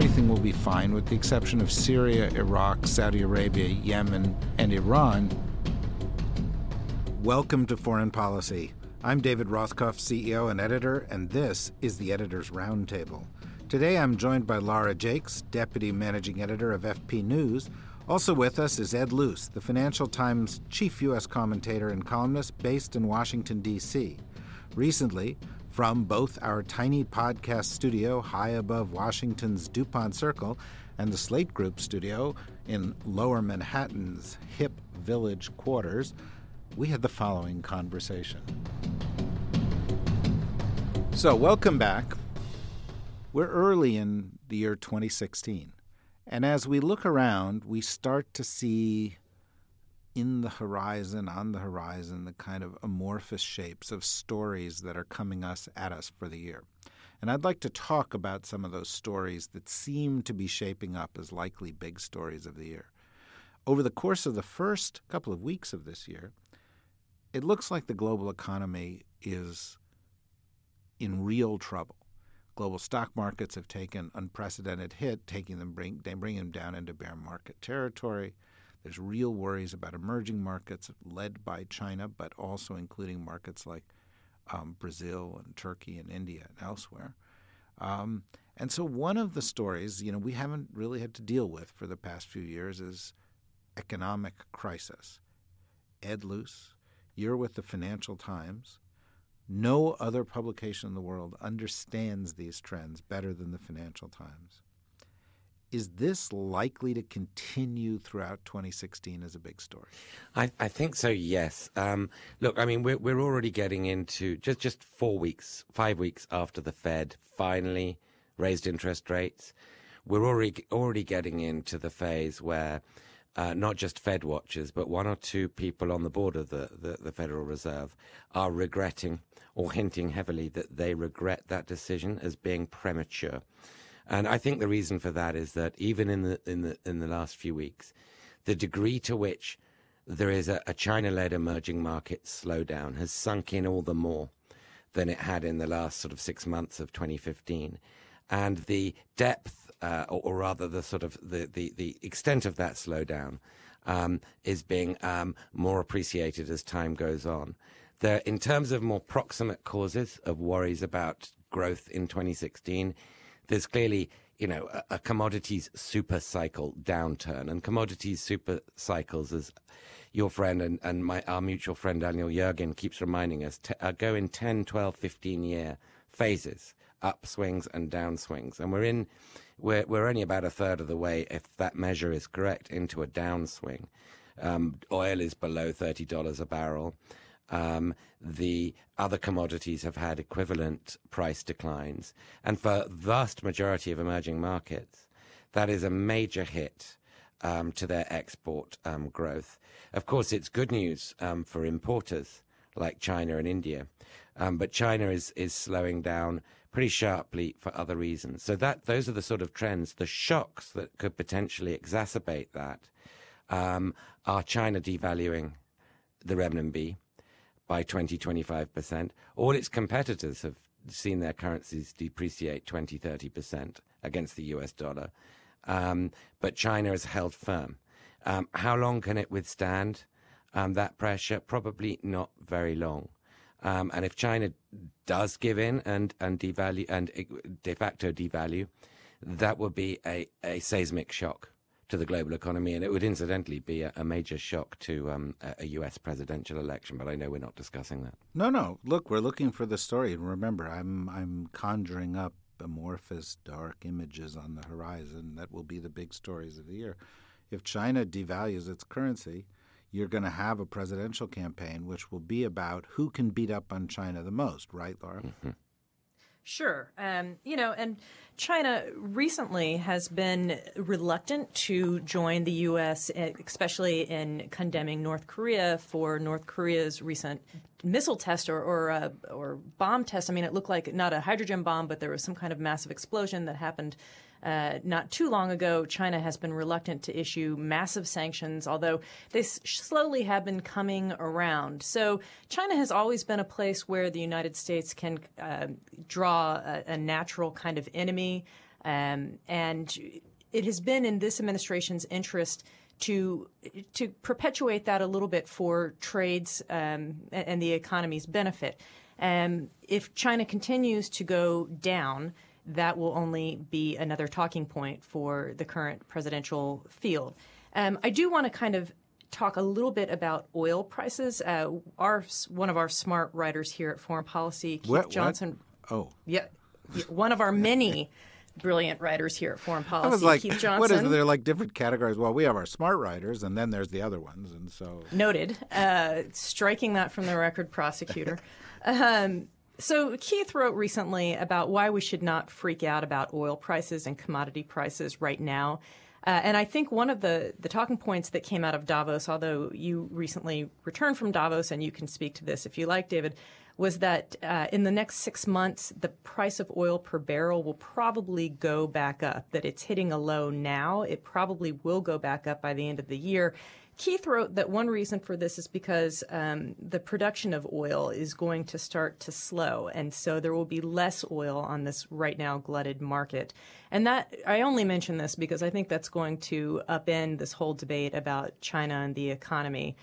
everything will be fine with the exception of Syria, Iraq, Saudi Arabia, Yemen, and Iran. Welcome to Foreign Policy. I'm David Rothkopf, CEO and editor, and this is the Editor's Roundtable. Today I'm joined by Lara Jakes, Deputy Managing Editor of FP News. Also with us is Ed Luce, the Financial Times chief U.S. commentator and columnist based in Washington, D.C. Recently, from both our tiny podcast studio high above Washington's Dupont Circle and the Slate Group studio in lower Manhattan's hip village quarters, we had the following conversation. So, welcome back. We're early in the year 2016. And as we look around, we start to see in the horizon, on the horizon, the kind of amorphous shapes of stories that are coming us at us for the year. And I'd like to talk about some of those stories that seem to be shaping up as likely big stories of the year. Over the course of the first couple of weeks of this year, it looks like the global economy is in real trouble. Global stock markets have taken unprecedented hit, taking them bring them down into bear market territory. There's real worries about emerging markets led by China, but also including markets like um, Brazil and Turkey and India and elsewhere. Um, and so, one of the stories, you know, we haven't really had to deal with for the past few years is economic crisis. Ed Luce, you're with the Financial Times. No other publication in the world understands these trends better than the Financial Times. Is this likely to continue throughout 2016 as a big story? I, I think so. Yes. Um, look, I mean, we're we're already getting into just just four weeks, five weeks after the Fed finally raised interest rates. We're already already getting into the phase where uh, not just Fed watchers, but one or two people on the board of the, the, the, Federal Reserve are regretting or hinting heavily that they regret that decision as being premature. And I think the reason for that is that even in the in the in the last few weeks, the degree to which there is a, a China-led emerging market slowdown has sunk in all the more than it had in the last sort of six months of 2015, and the depth, uh, or, or, rather the sort of the the, the extent of that slowdown, um, is being um, more appreciated as time goes on. There, in terms of more proximate causes of worries about growth in 2016 there's clearly you know a, a commodities super cycle downturn, and commodities super cycles, as your friend and, and my our mutual friend Daniel Yergin keeps reminding us, t- uh, go in 10, 12, 15 year phases, upswings and downswings, and we're in. We're, we're only about a third of the way, if that measure is correct, into a downswing. Um, oil is below $30 a barrel. Um, the other commodities have had equivalent price declines. And for vast majority of emerging markets, that is a major hit um, to their export um, growth. Of course, it's good news um, for importers like China and India, um, but China is is slowing down pretty sharply for other reasons. So that those are the sort of trends, the shocks that could potentially exacerbate that um, are China devaluing the renminbi by 20, 25%. All its competitors have seen their currencies depreciate 20, 30% against the US dollar. Um, but China has held firm. Um, how long can it withstand um, that pressure? Probably not very long. Um, and if China does give in and, and devalue and de facto devalue, that would be a, a seismic shock to the global economy, and it would incidentally be a, a major shock to um, a, U.S. presidential election. But I know we're not discussing that. No, no. Look, we're looking for the story, and remember, I'm I'm conjuring up amorphous, dark images on the horizon that will be the big stories of the year. If China devalues its currency, you're going to have a presidential campaign which will be about who can beat up on China the most, right, Laura? Mm-hmm. Sure. Um, you know, and China recently has been reluctant to join the U.S., especially in condemning North Korea for North Korea's recent missile test or or, uh, or bomb test. I mean, it looked like not a hydrogen bomb, but there was some kind of massive explosion that happened uh, not too long ago, China has been reluctant to issue massive sanctions, although they s- slowly have been coming around. So China has always been a place where the United States can uh, draw a, a, natural kind of enemy. Um, and it has been in this administration's interest to to perpetuate that a little bit for trades um, and the economy's benefit. Um, if China continues to go down, that will only be another talking point for the current presidential field. Um, I do want to kind of talk a little bit about oil prices. Uh, our one of our smart writers here at Foreign Policy, Keith What- what? Johnson. Oh. Yeah, one of our many brilliant writers here at Foreign Policy, I was like, Keith Johnson. is there like different categories? Well, we have our smart writers, and then there's the other ones, and so Noted. Uh, striking that from the record, prosecutor. Um, so Keith wrote recently about why we should not freak out about oil prices and commodity prices right now. Uh, and I think one of the, the talking points that came out of Davos, although you recently returned from Davos and you can speak to this if you like, David, was that uh, in the next six months, the price of oil per barrel will probably go back up. That it's hitting a low now. It probably will go back up by the end of the year. Keith wrote that one reason for this is because um, the production of oil is going to start to slow, and so there will be less oil on this right now glutted market. And that I only mention this because I think that's going to upend this whole debate about China and the economy.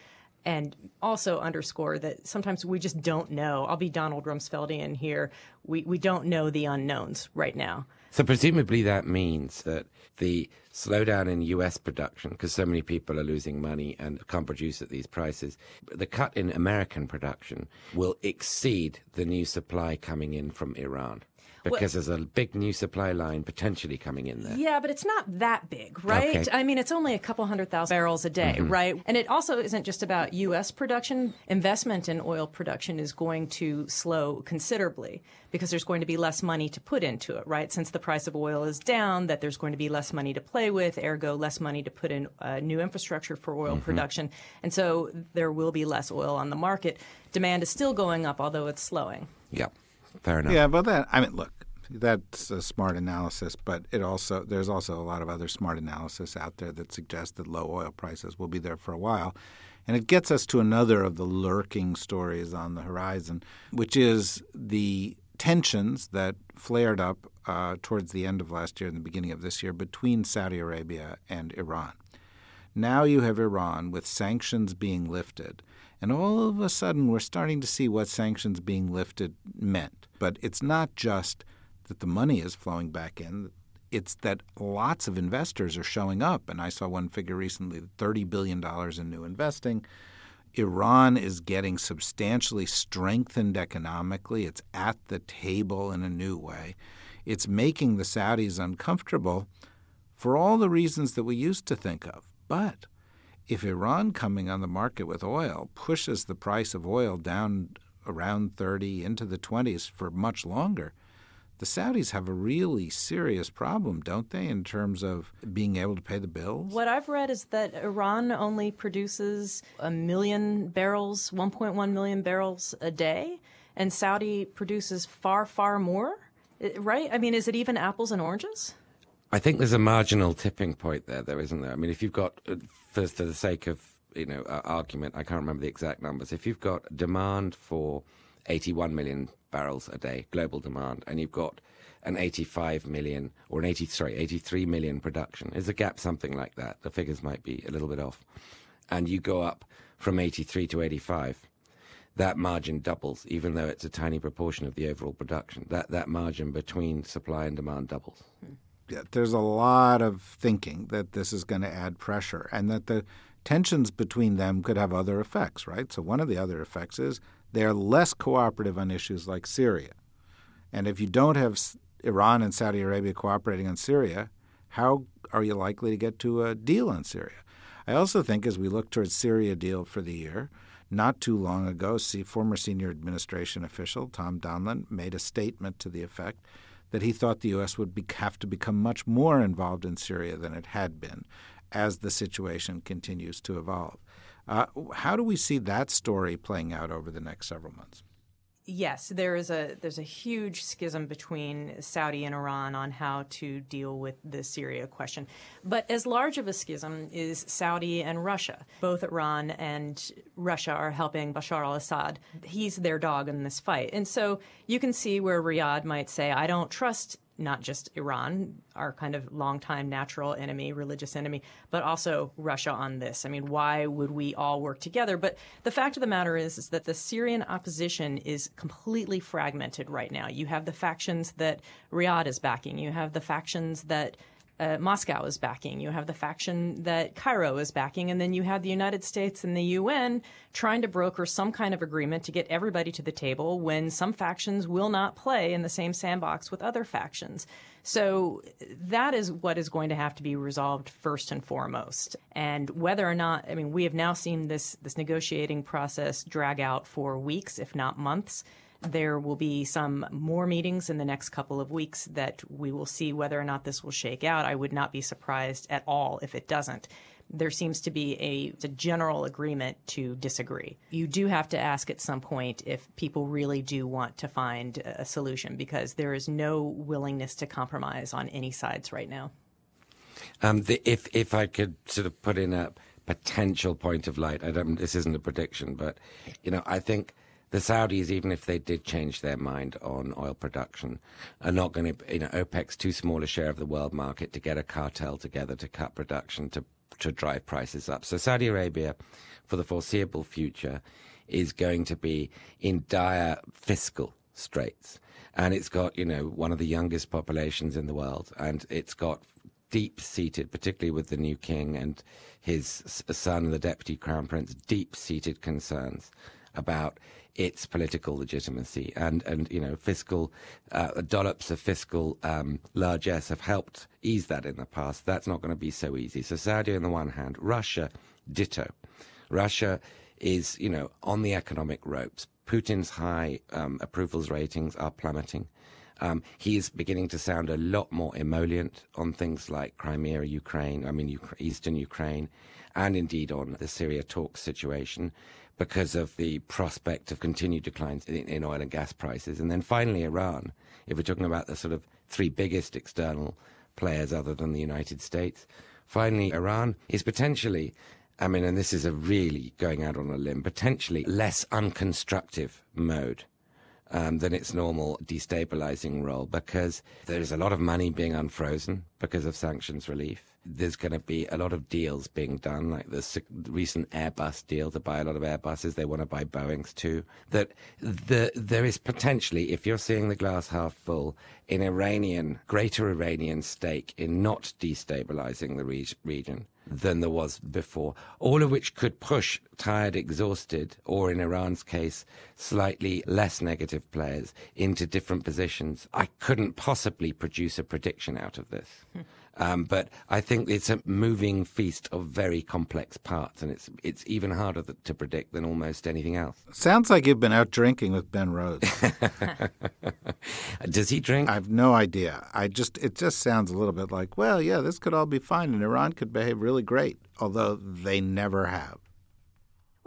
And also underscore that sometimes we just don't know. I'll be Donald Rumsfeldian here. We, we don't know the unknowns right now. So presumably that means that the slowdown in U.S. production, because so many people are losing money and can't produce at these prices, the cut in American production will exceed the new supply coming in from Iran. Because there's a big new supply line potentially coming in there. Yeah, but it's not that big, right? Okay. Mm-hmm. I mean, it's only a couple hundred thousand barrels a day, right? And it also isn't just about U.S. production. Investment in oil production is going to slow considerably because there's going to be less money to put into it, right? Since the price of oil is down, that there's going to be less money to play with, ergo, less money to put in uh, new infrastructure for oil Mm-hmm. production. And so there will be less oil on the market. Demand is still going up, although it's slowing. Yeah, fair enough. yeah. But that I mean, look, that's a smart analysis, but it also there's also a lot of other smart analysis out there that suggests that low oil prices will be there for a while. And it gets us to another of the lurking stories on the horizon, which is the tensions that flared up uh, towards the end of last year and the beginning of this year between Saudi Arabia and Iran. Now you have Iran with sanctions being lifted, and all of a sudden we're starting to see what sanctions being lifted meant. But it's not just that the money is flowing back in, it's that lots of investors are showing up. And I saw one figure recently $30 billion in new investing. Iran is getting substantially strengthened economically. It's at the table in a new way. It's making the Saudis uncomfortable for all the reasons that we used to think of. But if Iran coming on the market with oil pushes the price of oil down around 30 into the 20s for much longer, the Saudis have a really serious problem, don't they, in terms of being able to pay the bills? What I've read is that Iran only produces a million barrels, 1.1 million barrels a day, and Saudi produces far, far more. Right? I mean, is it even apples and oranges? I think there's a marginal tipping point there, though, isn't there? I mean, if you've got, uh, for, for the sake of you know uh, argument, I can't remember the exact numbers. If you've got demand for 81 million barrels a day, global demand, and you've got an 85 million or an 80 sorry 83 million production, is a gap something like that? The figures might be a little bit off, and you go up from 83 to 85 that margin doubles, even though it's a tiny proportion of the overall production. That that margin between supply and demand doubles. Yeah, there's a lot of thinking that this is going to add pressure and that the tensions between them could have other effects, right? So, one of the other effects is they're less cooperative on issues like Syria. And if you don't have Iran and Saudi Arabia cooperating on Syria, how are you likely to get to a deal on Syria? I also think as we look towards Syria deal for the year, not too long ago, see, former senior administration official Tom Donilon made a statement to the effect that he thought the U.S. would be, have to become much more involved in Syria than it had been as the situation continues to evolve. Uh, how do we see that story playing out over the next several months? Yes, there is a there's a huge schism between Saudi and Iran on how to deal with the Syria question. But as large of a schism is Saudi and Russia. Both Iran and Russia are helping Bashar al-Assad. He's their dog in this fight. And so you can see where Riyadh might say, I don't trust not just Iran, our kind of longtime natural enemy, religious enemy, but also Russia on this. I mean, why would we all work together? But the fact of the matter is, is that the Syrian opposition is completely fragmented right now. You have the factions that Riyadh is backing. You have the factions that uh, Moscow is backing. You have the faction that Cairo is backing. And then you have the United States and the UN trying to broker some kind of agreement to get everybody to the table when some factions will not play in the same sandbox with other factions. So that is what is going to have to be resolved first and foremost. And whether or not, I mean, we have now seen this, this negotiating process drag out for weeks, if not months. There will be some more meetings in the next couple of weeks that we will see whether or not this will shake out. I would not be surprised at all if it doesn't. There seems to be a, a general agreement to disagree. You do have to ask at some point if people really do want to find a solution because there is no willingness to compromise on any sides right now. Um, the, if if I could sort of put in a potential point of light, I don't. This isn't a prediction, but you know, I think the Saudis, even if they did change their mind on oil production, are not going to, you know, OPEC's too small a share of the world market to get a cartel together to cut production to, to drive prices up. So Saudi Arabia, for the foreseeable future, is going to be in dire fiscal straits. And it's got, you know, one of the youngest populations in the world, and it's got deep seated, particularly with the new king and his son, the deputy crown prince, deep seated concerns about its political legitimacy and and you know fiscal uh, dollops of fiscal um, largesse have helped ease that in the past. That's not going to be so easy. So Saudi on the one hand, Russia ditto. Russia is you know on the economic ropes. Putin's high um, approvals ratings are plummeting. Um, he is beginning to sound a lot more emollient on things like Crimea, Ukraine, I mean, Eastern Ukraine, and indeed on the Syria talks situation because of the prospect of continued declines in, in, oil and gas prices. And then finally, Iran, if we're talking about the sort of three biggest external players other than the United States. Finally, Iran is potentially, I mean, and this is a really going out on a limb, potentially less unconstructive mode um, than its normal destabilizing role because there is a lot of money being unfrozen because of sanctions relief. There's going to be a lot of deals being done, like the recent Airbus deal to buy a lot of Airbuses. They want to buy Boeings too. That the, there is potentially, if you're seeing the glass half full, an Iranian, greater Iranian stake in not destabilizing the re- region than there was before, all of which could push tired, exhausted, or in Iran's case, slightly less negative players into different positions. I couldn't possibly produce a prediction out of this. Hmm. Um, but I think it's a moving feast of very complex parts, and it's it's even harder th- to predict than almost anything else. Sounds like you've been out drinking with Ben Rhodes. Does he drink? I have no idea. I just it just sounds a little bit like, well, yeah, this could all be fine, and Iran could behave really great, although they never have.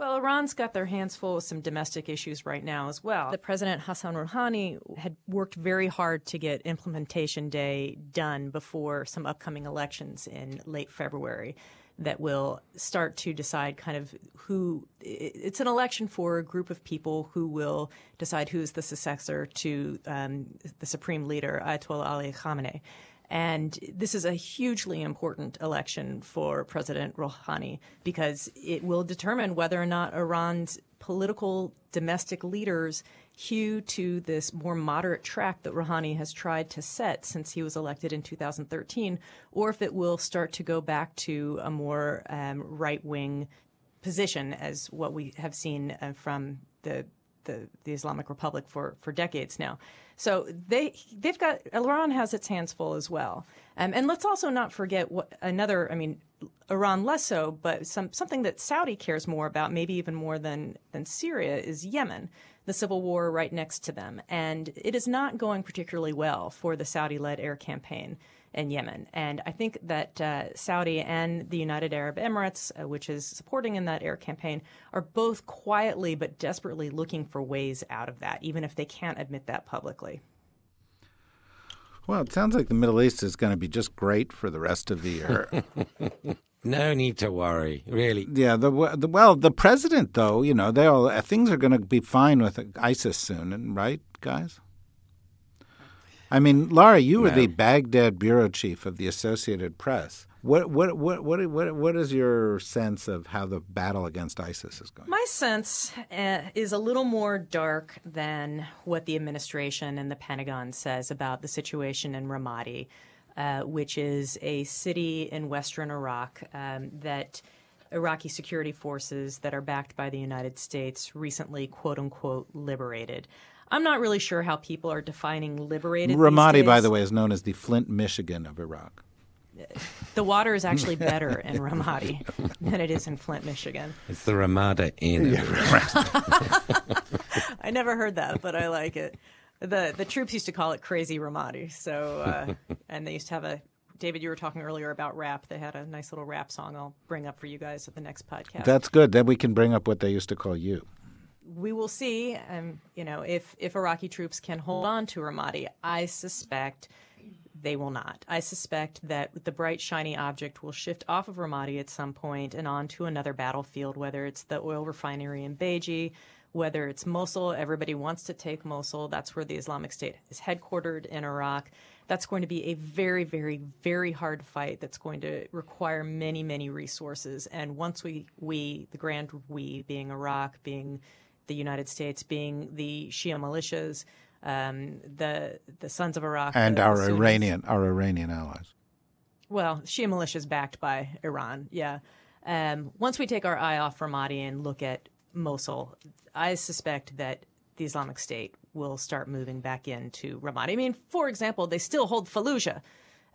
Well, Iran's got their hands full with some domestic issues right now as well. The President Hassan Rouhani had worked very hard to get implementation day done before some upcoming elections in late February that will start to decide kind of who it's an election for a group of people who will decide who's the successor to um, the supreme leader Ayatollah Ali Khamenei. And this is a hugely important election for President Rouhani because it will determine whether or not Iran's political domestic leaders hew to this more moderate track that Rouhani has tried to set since he was elected in 2013, or if it will start to go back to a more um, right wing position, as what we have seen uh, from the the, the Islamic Republic for, for decades now. So they they've got Iran has its hands full as well. Um, and let's also not forget what another. I mean, Iran less so, but some something that Saudi cares more about, maybe even more than than Syria, is Yemen, the civil war right next to them, and it is not going particularly well for the Saudi-led air campaign in Yemen. And I think that uh, Saudi and the United Arab Emirates, uh, which is supporting in that air campaign, are both quietly but desperately looking for ways out of that, even if they can't admit that publicly. Well, it sounds like the Middle East is going to be just great for the rest of the year. no need to worry, really. Yeah, the, the well, the president though, you know, they all things are going to be fine with ISIS soon, right, guys? I mean, Laura, you were the Baghdad bureau chief of the Associated Press. What what what what what what is your sense of how the battle against ISIS is going? My sense uh, is a little more dark than what the administration and the Pentagon says about the situation in Ramadi, uh, which is a city in western Iraq um, that Iraqi security forces that are backed by the United States recently, quote unquote, liberated. I'm not really sure how people are defining liberated. Ramadi, by the way, is known as the Flint, Michigan of Iraq the water is actually better in Ramadi than it is in Flint, Michigan. It's the Ramada Inn. I never heard that, but I like it. the The troops used to call it Crazy Ramadi. So, uh, and they used to have a. David, you were talking earlier about rap. They had a nice little rap song. I'll bring up for you guys at the next podcast. That's good. Then we can bring up what they used to call you. We will see. Um, you know, if if Iraqi troops can hold on to Ramadi, I suspect they will not. I suspect that the bright, shiny object will shift off of Ramadi at some point and onto another battlefield, whether it's the oil refinery in Baiji, whether it's Mosul. Everybody wants to take Mosul. That's where the Islamic State is headquartered in Iraq. That's going to be a very, very, very hard fight that's going to require many, many resources. And once we, we, the grand we, being Iraq, being the United States, being the Shia militias, um, the the Sons of Iraq and our Sunnis. Iranian our Iranian allies. Well, Shia militia is backed by Iran. Yeah. Um, once we take our eye off Ramadi and look at Mosul, I suspect that the Islamic State will start moving back into Ramadi. I mean, for example, they still hold Fallujah.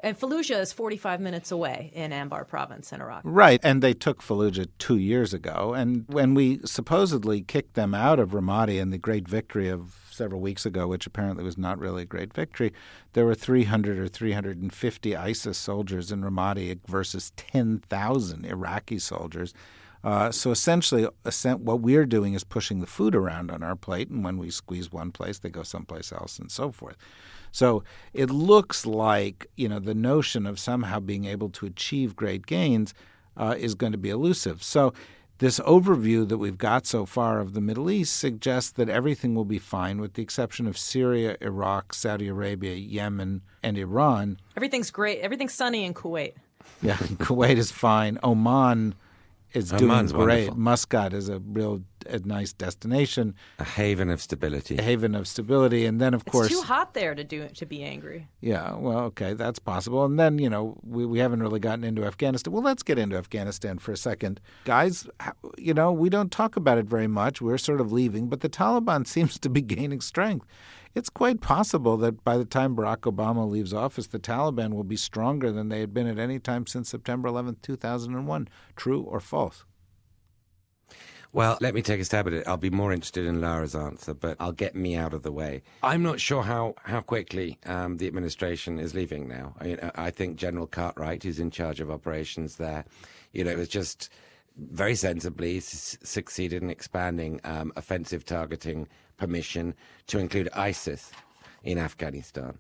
And Fallujah is 45 minutes away in Anbar province in Iraq. Right. And they took Fallujah two years ago. And when we supposedly kicked them out of Ramadi in the great victory of several weeks ago, which apparently was not really a great victory, there were 300 or 350 ISIS soldiers in Ramadi versus 10,000 Iraqi soldiers. Uh, so essentially, what we're doing is pushing the food around on our plate, and when we squeeze one place, they go someplace else, and so forth. So it looks like you know the notion of somehow being able to achieve great gains uh, is going to be elusive. So this overview that we've got so far of the Middle East suggests that everything will be fine with the exception of Syria, Iraq, Saudi Arabia, Yemen, and Iran. Everything's great. Everything's sunny in Kuwait. Yeah, Kuwait is fine. Oman is Oman's doing great. Wonderful. Muscat is a real a nice destination, a haven of stability, a haven of stability, and then of it's course too hot there to do to be angry. Yeah, well, okay, that's possible. And then you know we we haven't really gotten into Afghanistan. Well, let's get into Afghanistan for a second, guys. You know we don't talk about it very much. We're sort of leaving, but the Taliban seems to be gaining strength it's quite possible that by the time Barack Obama leaves office, the Taliban will be stronger than they had been at any time since September 11, 2001. True or false? Well, let me take a stab at it. I'll be more interested in Lara's answer, but I'll get me out of the way. I'm not sure how, how quickly um, the administration is leaving now. I, mean, I think General Cartwright, who's in charge of operations there, you know, was just very sensibly s- succeeded in expanding um, offensive targeting permission to include ISIS in Afghanistan.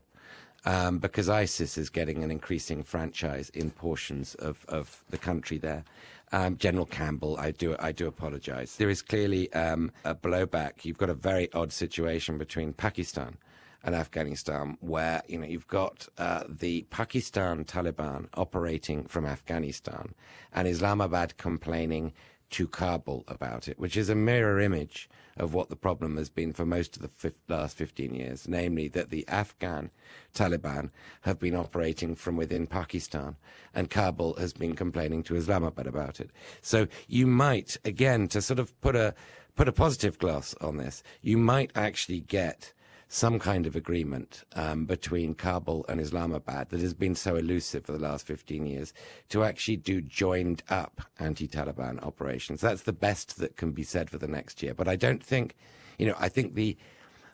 Um, because ISIS is getting an increasing franchise in portions of, of the country there. Um, General Campbell, I do I do apologise. There is clearly um, a blowback. You've got a very odd situation between Pakistan and Afghanistan, where you know you've got uh, the Pakistan Taliban operating from Afghanistan, and Islamabad complaining to Kabul about it, which is a mirror image of what the problem has been for most of the last 15 years, namely that the Afghan Taliban have been operating from within Pakistan, and Kabul has been complaining to Islamabad about it. So you might, again, to sort of put a put a positive gloss on this, you might actually get some kind of agreement um, between Kabul and Islamabad that has been so elusive for the last 15 years to actually do joined up anti Taliban operations. That's the best that can be said for the next year. But I don't think, you know, I think the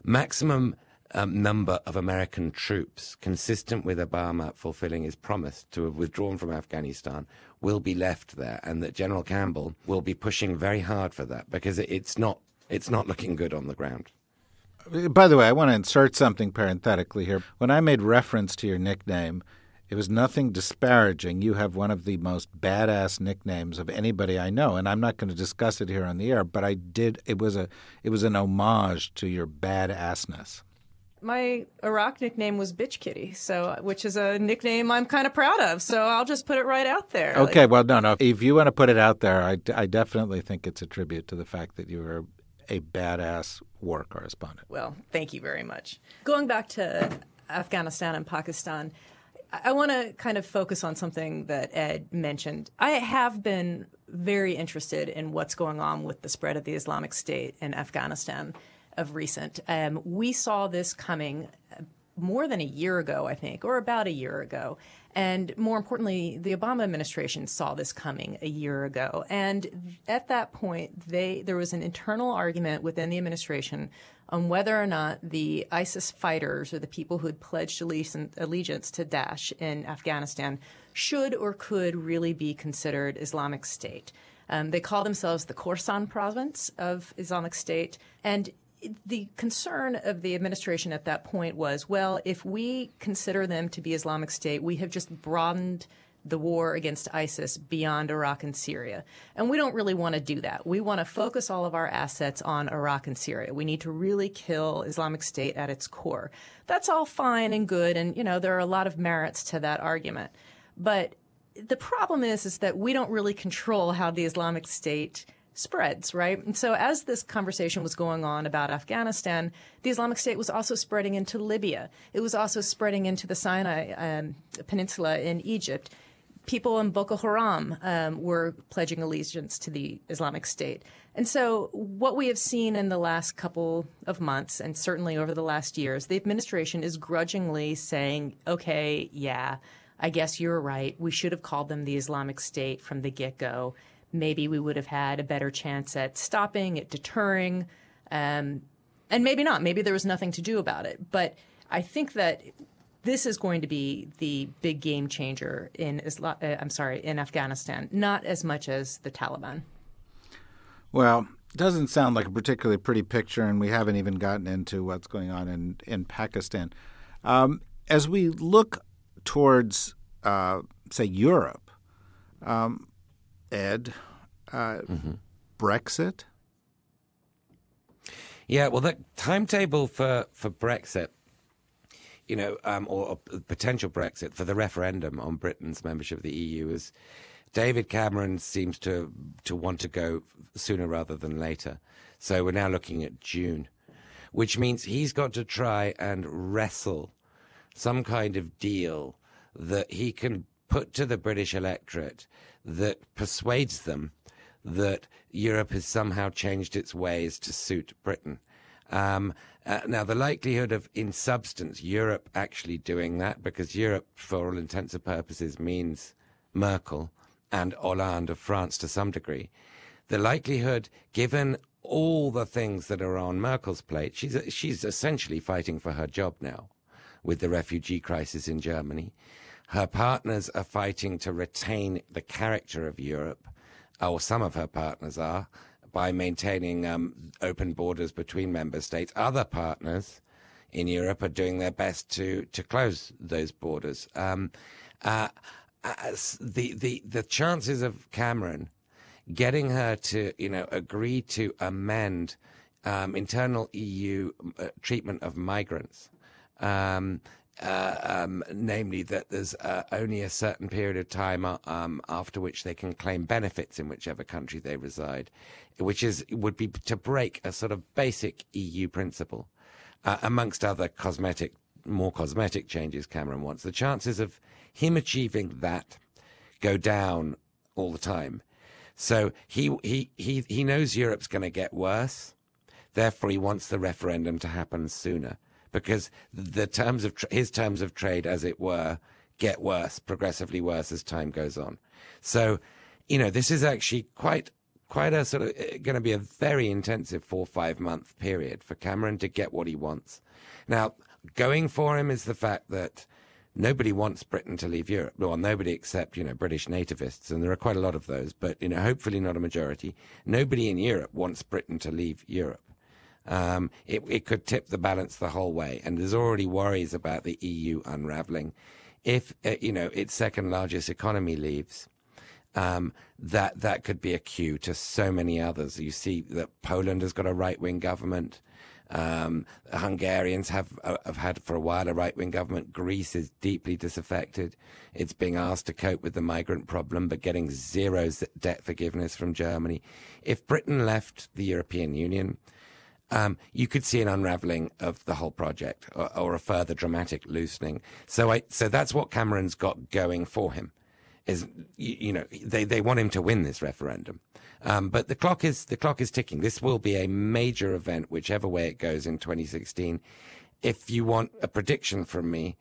maximum um, number of American troops consistent with Obama fulfilling his promise to have withdrawn from Afghanistan will be left there, and that General Campbell will be pushing very hard for that because it's not it's not looking good on the ground. By the way, I want to insert something parenthetically here. When I made reference to your nickname, it was nothing disparaging. You have one of the most badass nicknames of anybody I know, and I'm not going to discuss it here on the air. But I did. It was a. It was an homage to your badassness. my Iraq nickname was Bitch Kitty, so which is a nickname I'm kind of proud of. So I'll just put it right out there. Okay, like, well, no, no. If you want to put it out there, I, I definitely think it's a tribute to the fact that you were a badass war correspondent. Well, thank you very much. Going back to Afghanistan and Pakistan, I want to kind of focus on something that Ed mentioned. I have been very interested in what's going on with the spread of the Islamic State in Afghanistan of recent. Um, we saw this coming more than a year ago, I think, or about a year ago. And more importantly, the Obama administration saw this coming a year ago. And at that point, they, there was an internal argument within the administration on whether or not the ISIS fighters or the people who had pledged allegiance to Daesh in Afghanistan should or could really be considered Islamic State. Um, they call themselves the Khorasan province of Islamic State. And the concern of the administration at that point was well, if we consider them to be Islamic State, we have just broadened the war against ISIS beyond Iraq and Syria. And we don't really want to do that. We want to focus all of our assets on Iraq and Syria. We need to really kill Islamic State at its core. That's all fine and good. And, you know, there are a lot of merits to that argument. But the problem is, is that we don't really control how the Islamic State spreads, right? And so as this conversation was going on about Afghanistan, the Islamic State was also spreading into Libya. It was also spreading into the Sinai um, Peninsula in Egypt. People in Boko Haram um, were pledging allegiance to the Islamic State. And so, what we have seen in the last couple of months, and certainly over the last years, the administration is grudgingly saying, okay, yeah, I guess you're right. We should have called them the Islamic State from the get go maybe we would have had a better chance at stopping, at deterring, um, and maybe not. Maybe there was nothing to do about it. But I think that this is going to be the big game changer in Islam, uh, I'm sorry, in Afghanistan, not as much as the Taliban. Well, it doesn't sound like a particularly pretty picture, and we haven't even gotten into what's going on in in Pakistan. Um, as we look towards, uh, say, Europe, um, Ed, uh, mm-hmm. Brexit? Yeah, well, the timetable for, for Brexit, you know, um, or, or, potential Brexit for the referendum on Britain's membership of the EU is David Cameron seems to to want to go sooner rather than later. So we're now looking at June, which means he's got to try and wrestle some kind of deal that he can put to the British electorate that persuades them that Europe has somehow changed its ways to suit Britain. Um, uh, now, the likelihood of, in substance, Europe actually doing that, because Europe, for all intents and purposes, means Merkel and Hollande of France to some degree. The likelihood, given all the things that are on Merkel's plate, she's she's essentially fighting for her job now, with the refugee crisis in Germany. Her partners are fighting to retain the character of Europe, or some of her partners are, by maintaining um, open borders between member states. Other partners in Europe are doing their best to to close those borders. Um, uh, the the the chances of Cameron getting her to you know agree to amend um, internal EU uh, treatment of migrants. Um, uh, um, namely that there's uh, only a certain period of time uh, um, after which they can claim benefits in whichever country they reside, which is would be to break a sort of basic EU principle, uh, amongst other cosmetic, more cosmetic changes Cameron wants. The chances of him achieving that go down all the time. So he he he he knows Europe's going to get worse. Therefore, he wants the referendum to happen sooner because the terms of his terms of trade, as it were, get worse, progressively worse as time goes on. So, you know, this is actually quite quite a sort of uh, going to be a very intensive four five month period for Cameron to get what he wants. Now, going for him is the fact that nobody wants Britain to leave Europe. Well, nobody except, you know, British nativists, and there are quite a lot of those, but, you know, hopefully not a majority. Nobody in Europe wants Britain to leave Europe um, it, it could tip the balance the whole way. And there's already worries about the EU unraveling. If, uh, you know, its second largest economy leaves, um, that, that could be a cue to so many others. You see that Poland has got a right wing government. Um, Hungarians have uh, have had for a while a right wing government. Greece is deeply disaffected. It's being asked to cope with the migrant problem, but getting zero debt forgiveness from Germany. If Britain left the European Union, um, you could see an unraveling of the whole project or, or, a further dramatic loosening. So, I, so that's what Cameron's got going for him. Is you, you know they, they want him to win this referendum, um, but the clock is the clock is ticking. This will be a major event, whichever way it goes in 2016. If you want a prediction from me,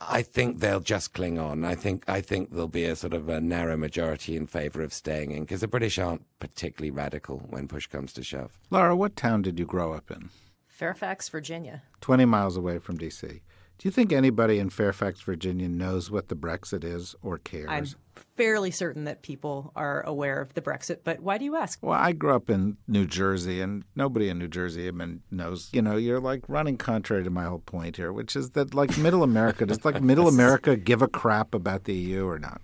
I think they'll just cling on. I think I think there'll be a sort of a narrow majority in favour of staying in because the British aren't particularly radical when push comes to shove. Laura, what town did you grow up in? Fairfax, Virginia. Twenty miles away from D.C. Do you think anybody in Fairfax, Virginia knows what the Brexit is or cares? I'm fairly certain that people are aware of the Brexit, but why do you ask? Well, I grew up in New Jersey, and nobody in New Jersey even knows. You know, you're like running contrary to my whole point here, which is that, like, middle America, does like middle America give a crap about the EU or not?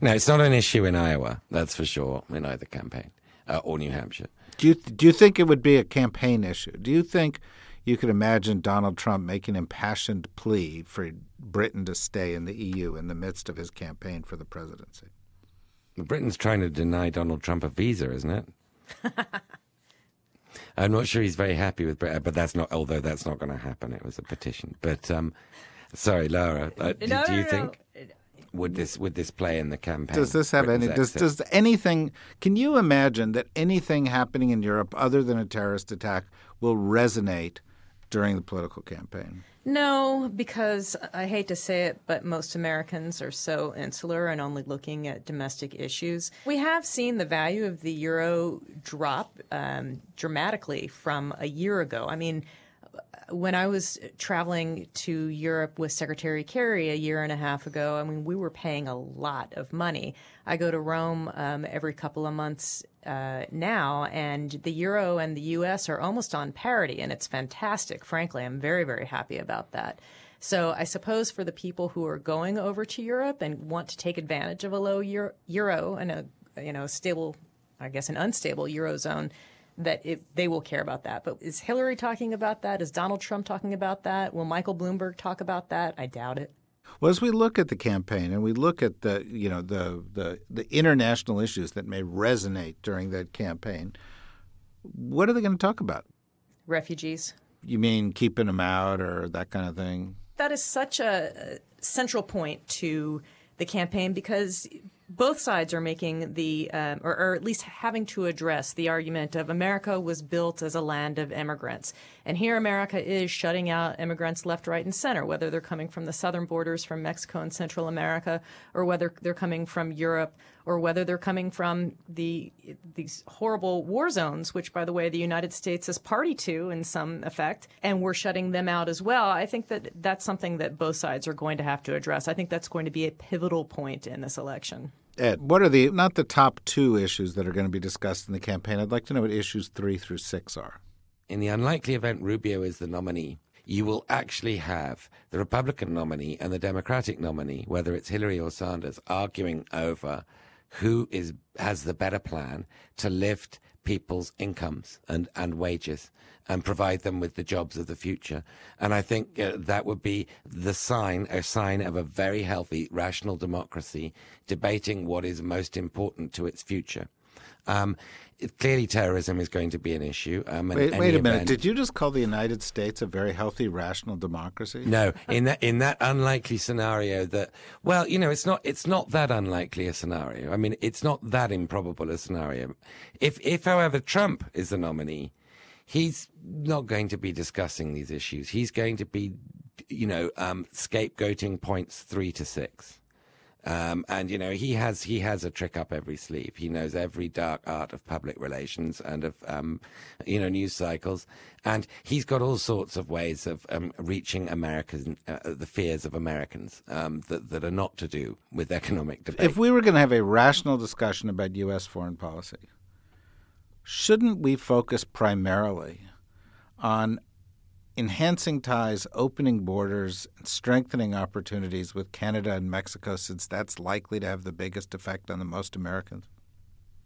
No, it's not an issue in Iowa, that's for sure, in either campaign uh, or New Hampshire. Do you, do you think it would be a campaign issue? Do you think you could imagine Donald Trump making an impassioned plea for Britain to stay in the EU in the midst of his campaign for the presidency. Britain's trying to deny Donald Trump a visa, isn't it? I'm not sure he's very happy with Britain, but that's not. Although that's not going to happen. It was a petition. But um, sorry, Laura. Uh, do, no, do you no, think no. would this would this play in the campaign? Does this have Britain's any? Does, does anything? Can you imagine that anything happening in Europe other than a terrorist attack will resonate during the political campaign? No, because I hate to say it, but most Americans are so insular and only looking at domestic issues. We have seen the value of the euro drop um, dramatically from a year ago. I mean, when I was traveling to Europe with Secretary Kerry a year and a half ago, I mean, we were paying a lot of money. I go to Rome um, every couple of months uh, now, and the euro and the U.S. are almost on parity, and it's fantastic. Frankly, I'm very, very happy about that. So I suppose for the people who are going over to Europe and want to take advantage of a low euro, euro and a you know stable, I guess an unstable eurozone, that it, they will care about that. But is Hillary talking about that? Is Donald Trump talking about that? Will Michael Bloomberg talk about that? I doubt it. Well, as we look at the campaign and we look at the you know the the, the international issues that may resonate during that campaign, what are they going to talk about? Refugees. You mean keeping them out or that kind of thing? That is such a central point to the campaign because both sides are making the, um, or, or, at least having to address the argument of America was built as a land of immigrants. And here America is shutting out immigrants left, right, and center, whether they're coming from the southern borders from Mexico and Central America, or whether they're coming from Europe, or whether they're coming from the these horrible war zones, which, by the way, the United States is party to in some effect, and we're shutting them out as well. I think that that's something that both sides are going to have to address. I think that's going to be a pivotal point in this election. Ed, what are the not the top two issues that are going to be discussed in the campaign? I'd like to know what issues three through six are. In the unlikely event Rubio is the nominee, you will actually have the Republican nominee and the Democratic nominee, whether it's Hillary or Sanders, arguing over who is has the better plan to lift people's incomes and, and wages and provide them with the jobs of the future. And I think uh, that would be the sign, a sign of a very healthy, rational democracy debating what is most important to its future. Um, it, clearly, terrorism is going to be an issue. Um, wait, wait a minute. Event. Did you just call the United States a very healthy, rational democracy? No. In that in that unlikely scenario, that well, you know, it's not it's not that unlikely a scenario. I mean, it's not that improbable a scenario. If if, however, Trump is the nominee, he's not going to be discussing these issues. He's going to be, you know, um, scapegoating points three to six. Um, and you know he has he has a trick up every sleeve. He knows every dark art of public relations and of um, you know news cycles, and he's got all sorts of ways of um, reaching Americans, uh, the fears of Americans um, that that are not to do with economic debate. If we were going to have a rational discussion about U.S. foreign policy, shouldn't we focus primarily on enhancing ties, opening borders, and strengthening opportunities with Canada and Mexico, since that's likely to have the biggest effect on the most Americans?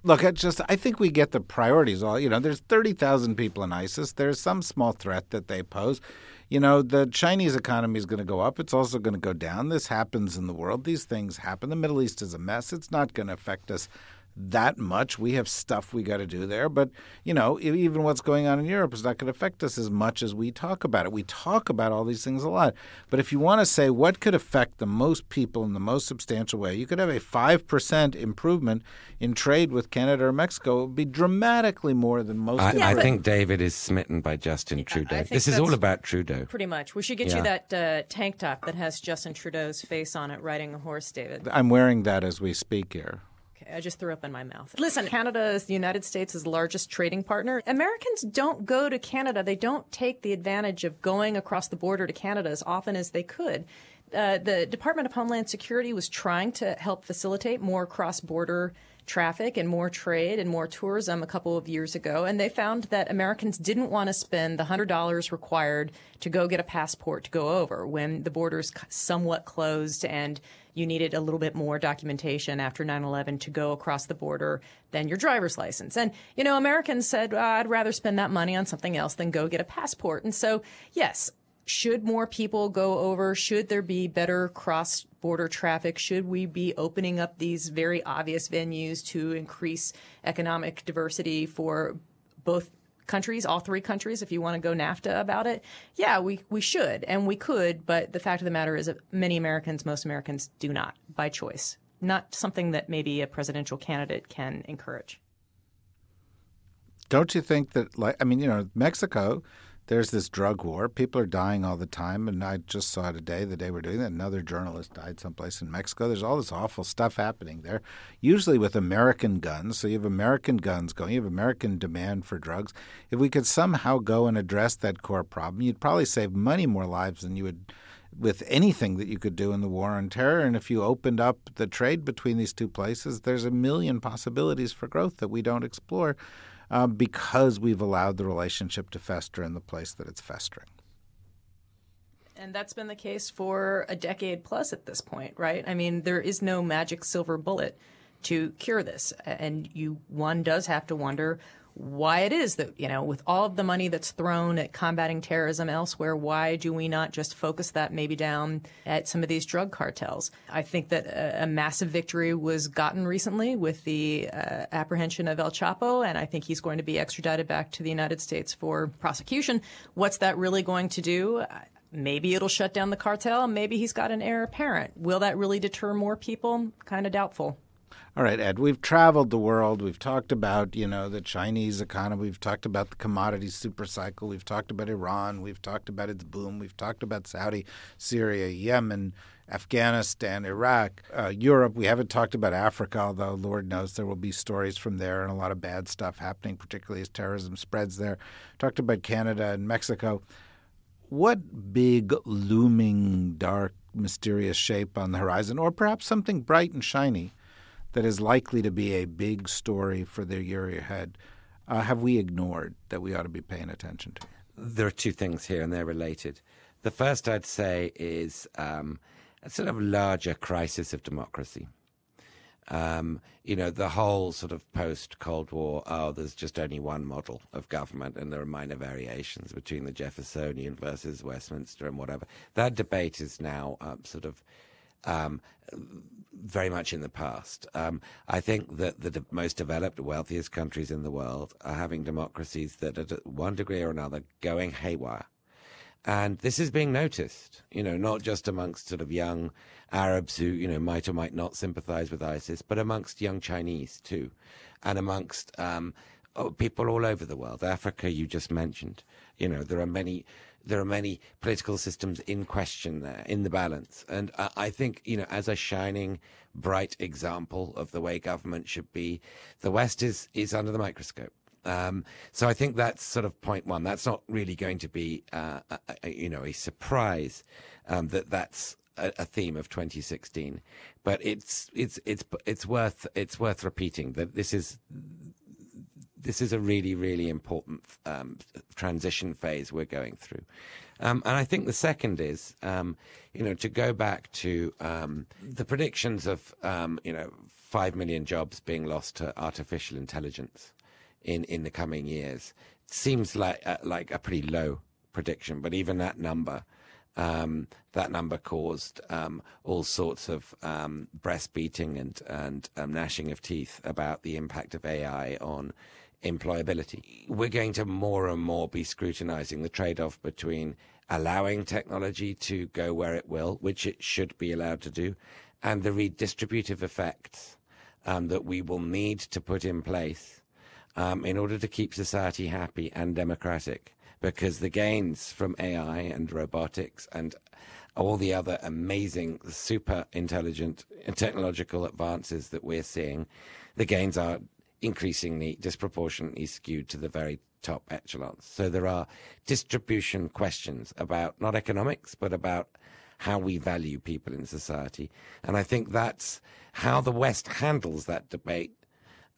Look, I just I think we get the priorities all. You know, there's thirty thousand people in ISIS. There's some small threat that they pose. You know, the Chinese economy is going to go up. It's also going to go down. This happens in the world. These things happen. The Middle East is a mess. It's not going to affect us that much. We have stuff we got to do there. But, you know, even what's going on in Europe is not going to affect us as much as we talk about it. We talk about all these things a lot. But if you want to say what could affect the most people in the most substantial way, you could have a 5% improvement in trade with Canada or Mexico. It would be dramatically more than most. I, I think David is smitten by Justin Trudeau. This is all about Trudeau. Pretty much. We should get yeah. you that uh, tank top that has Justin Trudeau's face on it riding a horse, David. I'm wearing that as we speak here. I just threw up in my mouth. Listen, Canada is the United States' largest trading partner. Americans don't go to Canada. They don't take the advantage of going across the border to Canada as often as they could. Uh, the Department of Homeland Security was trying to help facilitate more cross border traffic and more trade and more tourism a couple of years ago. And they found that Americans didn't want to spend the $100 required to go get a passport to go over when the borders somewhat closed and you needed a little bit more documentation after 9-11 to go across the border than your driver's license. And, you know, Americans said, oh, I'd rather spend that money on something else than go get a passport. And so, yes, should more people go over? Should there be better cross border traffic? Should we be opening up these very obvious venues to increase economic diversity for both countries, all three countries, if you want to go NAFTA about it, yeah, we, we should and we could. But the fact of the matter is that many Americans, most Americans do not by choice. Not something that maybe a presidential candidate can encourage. Don't you think that, like, I mean, you know, Mexico there's this drug war. People are dying all the time. And I just saw today, the day we're doing that, another journalist died someplace in Mexico. There's all this awful stuff happening there, usually with American guns. So you have American guns going, you have American demand for drugs. If we could somehow go and address that core problem, you'd probably save many more lives than you would with anything that you could do in the war on terror. And if you opened up the trade between these two places, there's a million possibilities for growth that we don't explore uh, because we've allowed the relationship to fester in the place that it's festering. And that's been the case for a decade plus at this point, right? I mean, there is no magic silver bullet to cure this. And you one does have to wonder why it is that, you know, with all of the money that's thrown at combating terrorism elsewhere, why do we not just focus that maybe down at some of these drug cartels? I think that a, a massive victory was gotten recently with the uh, apprehension of El Chapo, and I think he's going to be extradited back to the United States for prosecution. What's that really going to do? Maybe it'll shut down the cartel. Maybe he's got an heir apparent. Will that really deter more people? Kind of doubtful. All right, Ed, we've traveled the world. We've talked about, you know, the Chinese economy. We've talked about the commodity super cycle. We've talked about Iran. We've talked about its boom. We've talked about Saudi, Syria, Yemen, Afghanistan, Iraq, uh, Europe. We haven't talked about Africa, although Lord knows there will be stories from there and a lot of bad stuff happening, particularly as terrorism spreads there. Talked about Canada and Mexico. What big, looming, dark, mysterious shape on the horizon, or perhaps something bright and shiny, that is likely to be a big story for the year ahead uh, have we ignored that we ought to be paying attention to? There are two things here, and they're related. The first I'd say is um, a sort of larger crisis of democracy. Um, you know, the whole sort of post Cold War, oh, there's just only one model of government and there are minor variations between the Jeffersonian versus Westminster and whatever. That debate is now um, sort of um, very much in the past. Um, I think that the de- most developed, wealthiest countries in the world are having democracies that are, to one degree or another, going haywire. And this is being noticed, you know, not just amongst sort of young Arabs who, you know, might or might not sympathize with ISIS, but amongst young Chinese too, and amongst um, oh, people all over the world. Africa, you just mentioned, you know, there are many there are many political systems in question there in the balance. And I, I think, you know, as a shining, bright example of the way government should be, the West is, is under the microscope. Um, so I think that's sort of point one. That's not really going to be, uh, a, a, you know, a surprise um, that that's a, a, theme of 2016. But it's it's it's it's worth it's worth repeating that this is this is a really, really important um, transition phase we're going through. Um, and I think the second is, um, you know, to go back to um, the predictions of, um, you know, five million jobs being lost to artificial intelligence in, in the coming years seems like uh, like a pretty low prediction. But even that number, um, that number caused all sorts of breast beating and and gnashing of teeth about the impact of AI on employability. We're going to more and more be scrutinizing the trade off between allowing technology to go where it will, which it should be allowed to do, and the redistributive effects um, that we will need to put in place um, in order to keep society happy and democratic. Because the gains from AI and robotics and all the other amazing, super intelligent technological advances that we're seeing, the gains are increasingly disproportionately skewed to the very top echelons. So there are distribution questions about not economics, but about how we value people in society. And I think that's how the West handles that debate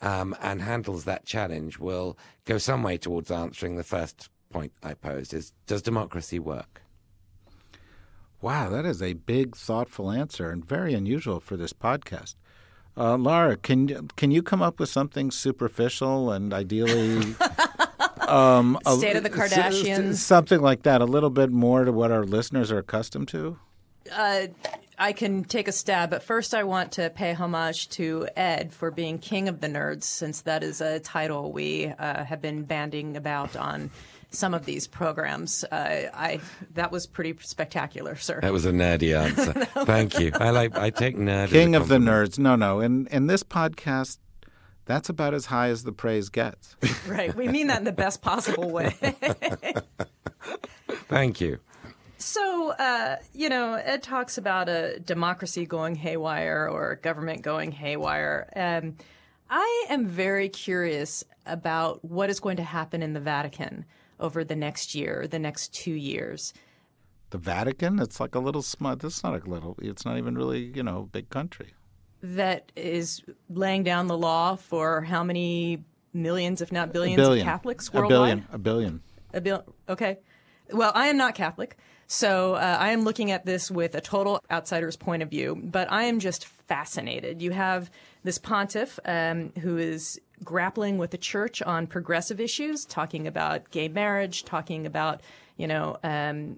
um, and handles that challenge will go some way towards answering the first point I posed is does democracy work? Wow, that is a big, thoughtful answer and very unusual for this podcast. Uh, Lara, can can you come up with something superficial and ideally um, state of the Kardashians, something like that, a little bit more to what our listeners are accustomed to? Uh, I can take a stab, but first I want to pay homage to Ed for being king of the nerds, since that is a title we uh, have been banding about on some of these programs. Uh, I that was pretty spectacular, sir. That was a nerdy answer. Thank you. I like. I take nerd. King of the nerds. No, no. In in this podcast, that's about as high as the praise gets. right. We mean that in the best possible way. Thank you. So, uh, you know, Ed talks about a democracy going haywire or government going haywire. Um, I am very curious about what is going to happen in the Vatican over the next year, the next two years. The Vatican? It's like a little small. it's not a little. It's not even really, you know, a big country. That is laying down the law for how many millions, if not billions, billion. of Catholics worldwide? A billion. A billion. A billion. Okay. Well, I am not Catholic, so uh, I am looking at this with a total outsider's point of view. But I am just fascinated. You have this pontiff um, who is grappling with the church on progressive issues, talking about gay marriage, talking about you know, um,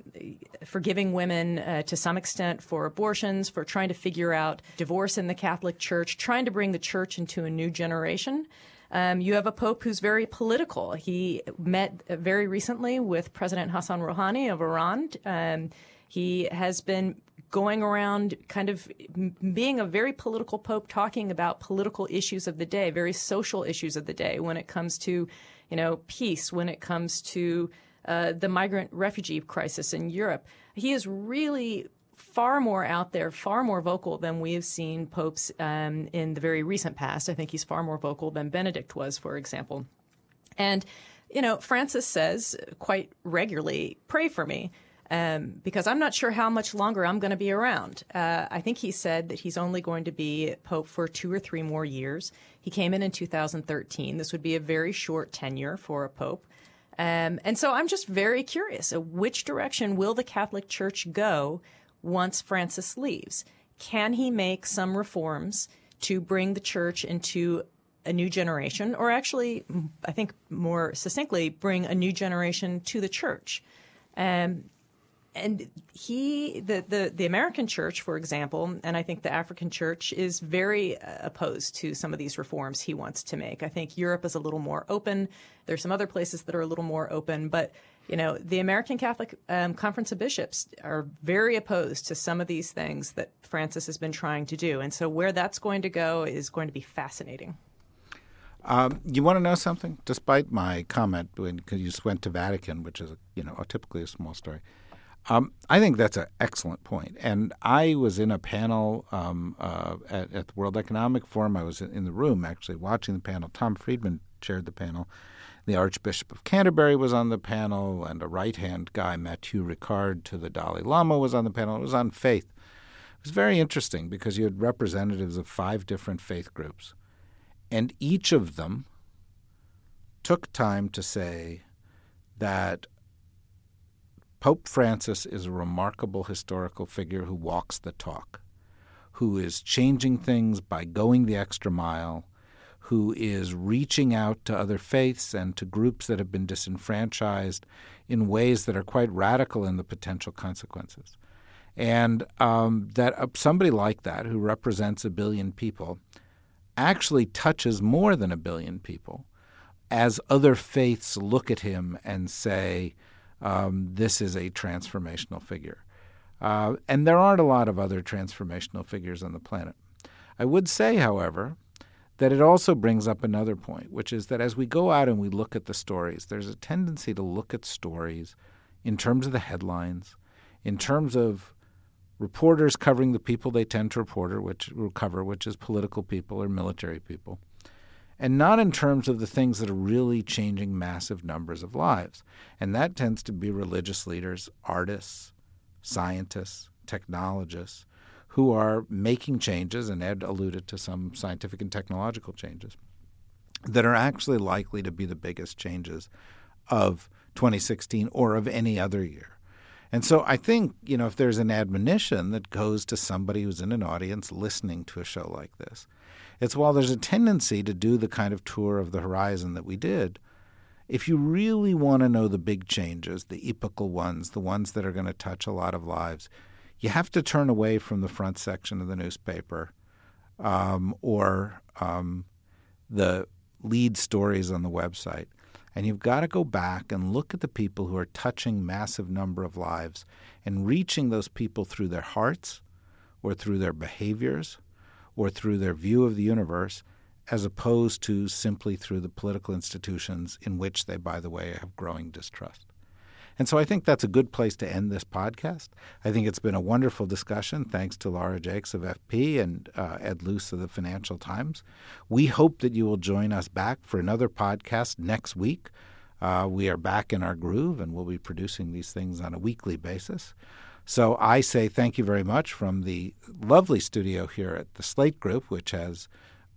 forgiving women uh, to some extent for abortions, for trying to figure out divorce in the Catholic Church, trying to bring the church into a new generation. Um, you have a pope who's very political. He met very recently with President Hassan Rouhani of Iran. Um, he has been going around kind of being a very political pope, talking about political issues of the day, very social issues of the day when it comes to, you know, peace, when it comes to uh, the migrant refugee crisis in Europe. He is really far more out there, far more vocal than we have seen popes um, in the very recent past. I think he's far more vocal than Benedict was, for example. And, you know, Francis says quite regularly, pray for me um, because I'm not sure how much longer I'm going to be around. Uh, I think he said that he's only going to be pope for two or three more years. He came in in 2013. This would be a very short tenure for a pope. Um, and so I'm just very curious uh, which direction will the Catholic Church go once Francis leaves? Can he make some reforms to bring the church into a new generation, or actually, I think more succinctly, bring a new generation to the church? Um, and he the, the the American church, for example, and I think the African church is very uh, opposed to some of these reforms he wants to make. I think Europe is a little more open. There's some other places that are a little more open, but you know, the American Catholic um, Conference of Bishops are very opposed to some of these things that Francis has been trying to do, and so where that's going to go is going to be fascinating. Um, you want to know something? Despite my comment when you just went to Vatican, which is you know typically a small story. Um, I think that's an excellent point. And I was in a panel um, uh, at, at, the World Economic Forum. I was in the room actually watching the panel. Tom Friedman chaired the panel. The Archbishop of Canterbury was on the panel, and a right hand guy, Matthieu Ricard, to the Dalai Lama, was on the panel. It was on faith. It was very interesting because you had representatives of five different faith groups, and each of them took time to say that Pope Francis is a remarkable historical figure who walks the talk, who is changing things by going the extra mile, who is reaching out to other faiths and to groups that have been disenfranchised in ways that are quite radical in the potential consequences. And um, that uh, somebody like that, who represents a billion people, actually touches more than a billion people as other faiths look at him and say, um, this is a transformational figure. Uh, and there aren't a lot of other transformational figures on the planet. I would say, however, that it also brings up another point, which is that as we go out and we look at the stories, there's a tendency to look at stories in terms of the headlines, in terms of reporters covering the people they tend to report, which cover, which is political people or military people, and not in terms of the things that are really changing massive numbers of lives. And that tends to be religious leaders, artists, scientists, technologists, who are making changes, and Ed alluded to some scientific and technological changes, that are actually likely to be the biggest changes of 2016 or of any other year. And so I think, you know, if there's an admonition that goes to somebody who's in an audience listening to a show like this, it's while there's a tendency to do the kind of tour of the horizon that we did, if you really want to know the big changes, the epochal ones, the ones that are going to touch a lot of lives, you have to turn away from the front section of the newspaper um, or um, the lead stories on the website. And you've got to go back and look at the people who are touching massive number of lives and reaching those people through their hearts or through their behaviors or through their view of the universe as opposed to simply through the political institutions in which they, by the way, have growing distrust. And so I think that's a good place to end this podcast. I think it's been a wonderful discussion. Thanks to Lara Jakes of FP and uh, Ed Luce of the Financial Times. We hope that you will join us back for another podcast next week. Uh, we are back in our groove and we'll be producing these things on a weekly basis. So I say thank you very much from the lovely studio here at the Slate Group, which has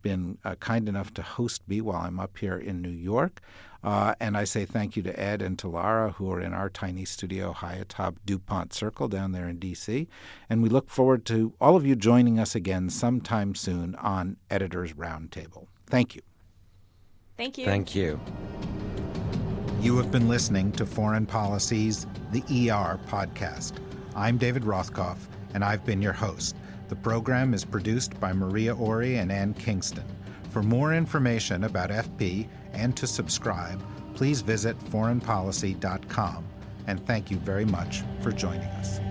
been uh, kind enough to host me while I'm up here in New York. Uh, and I say thank you to Ed and to Lara, who are in our tiny studio high atop Dupont Circle down there in D.C. And we look forward to all of you joining us again sometime soon on Editor's Roundtable. Thank you. Thank you. Thank you. You have been listening to Foreign Policy's The ER podcast. I'm David Rothkopf, and I've been your host. The program is produced by Maria Ori and Ann Kingston. For more information about FP and to subscribe, please visit foreignpolicy.com. And thank you very much for joining us.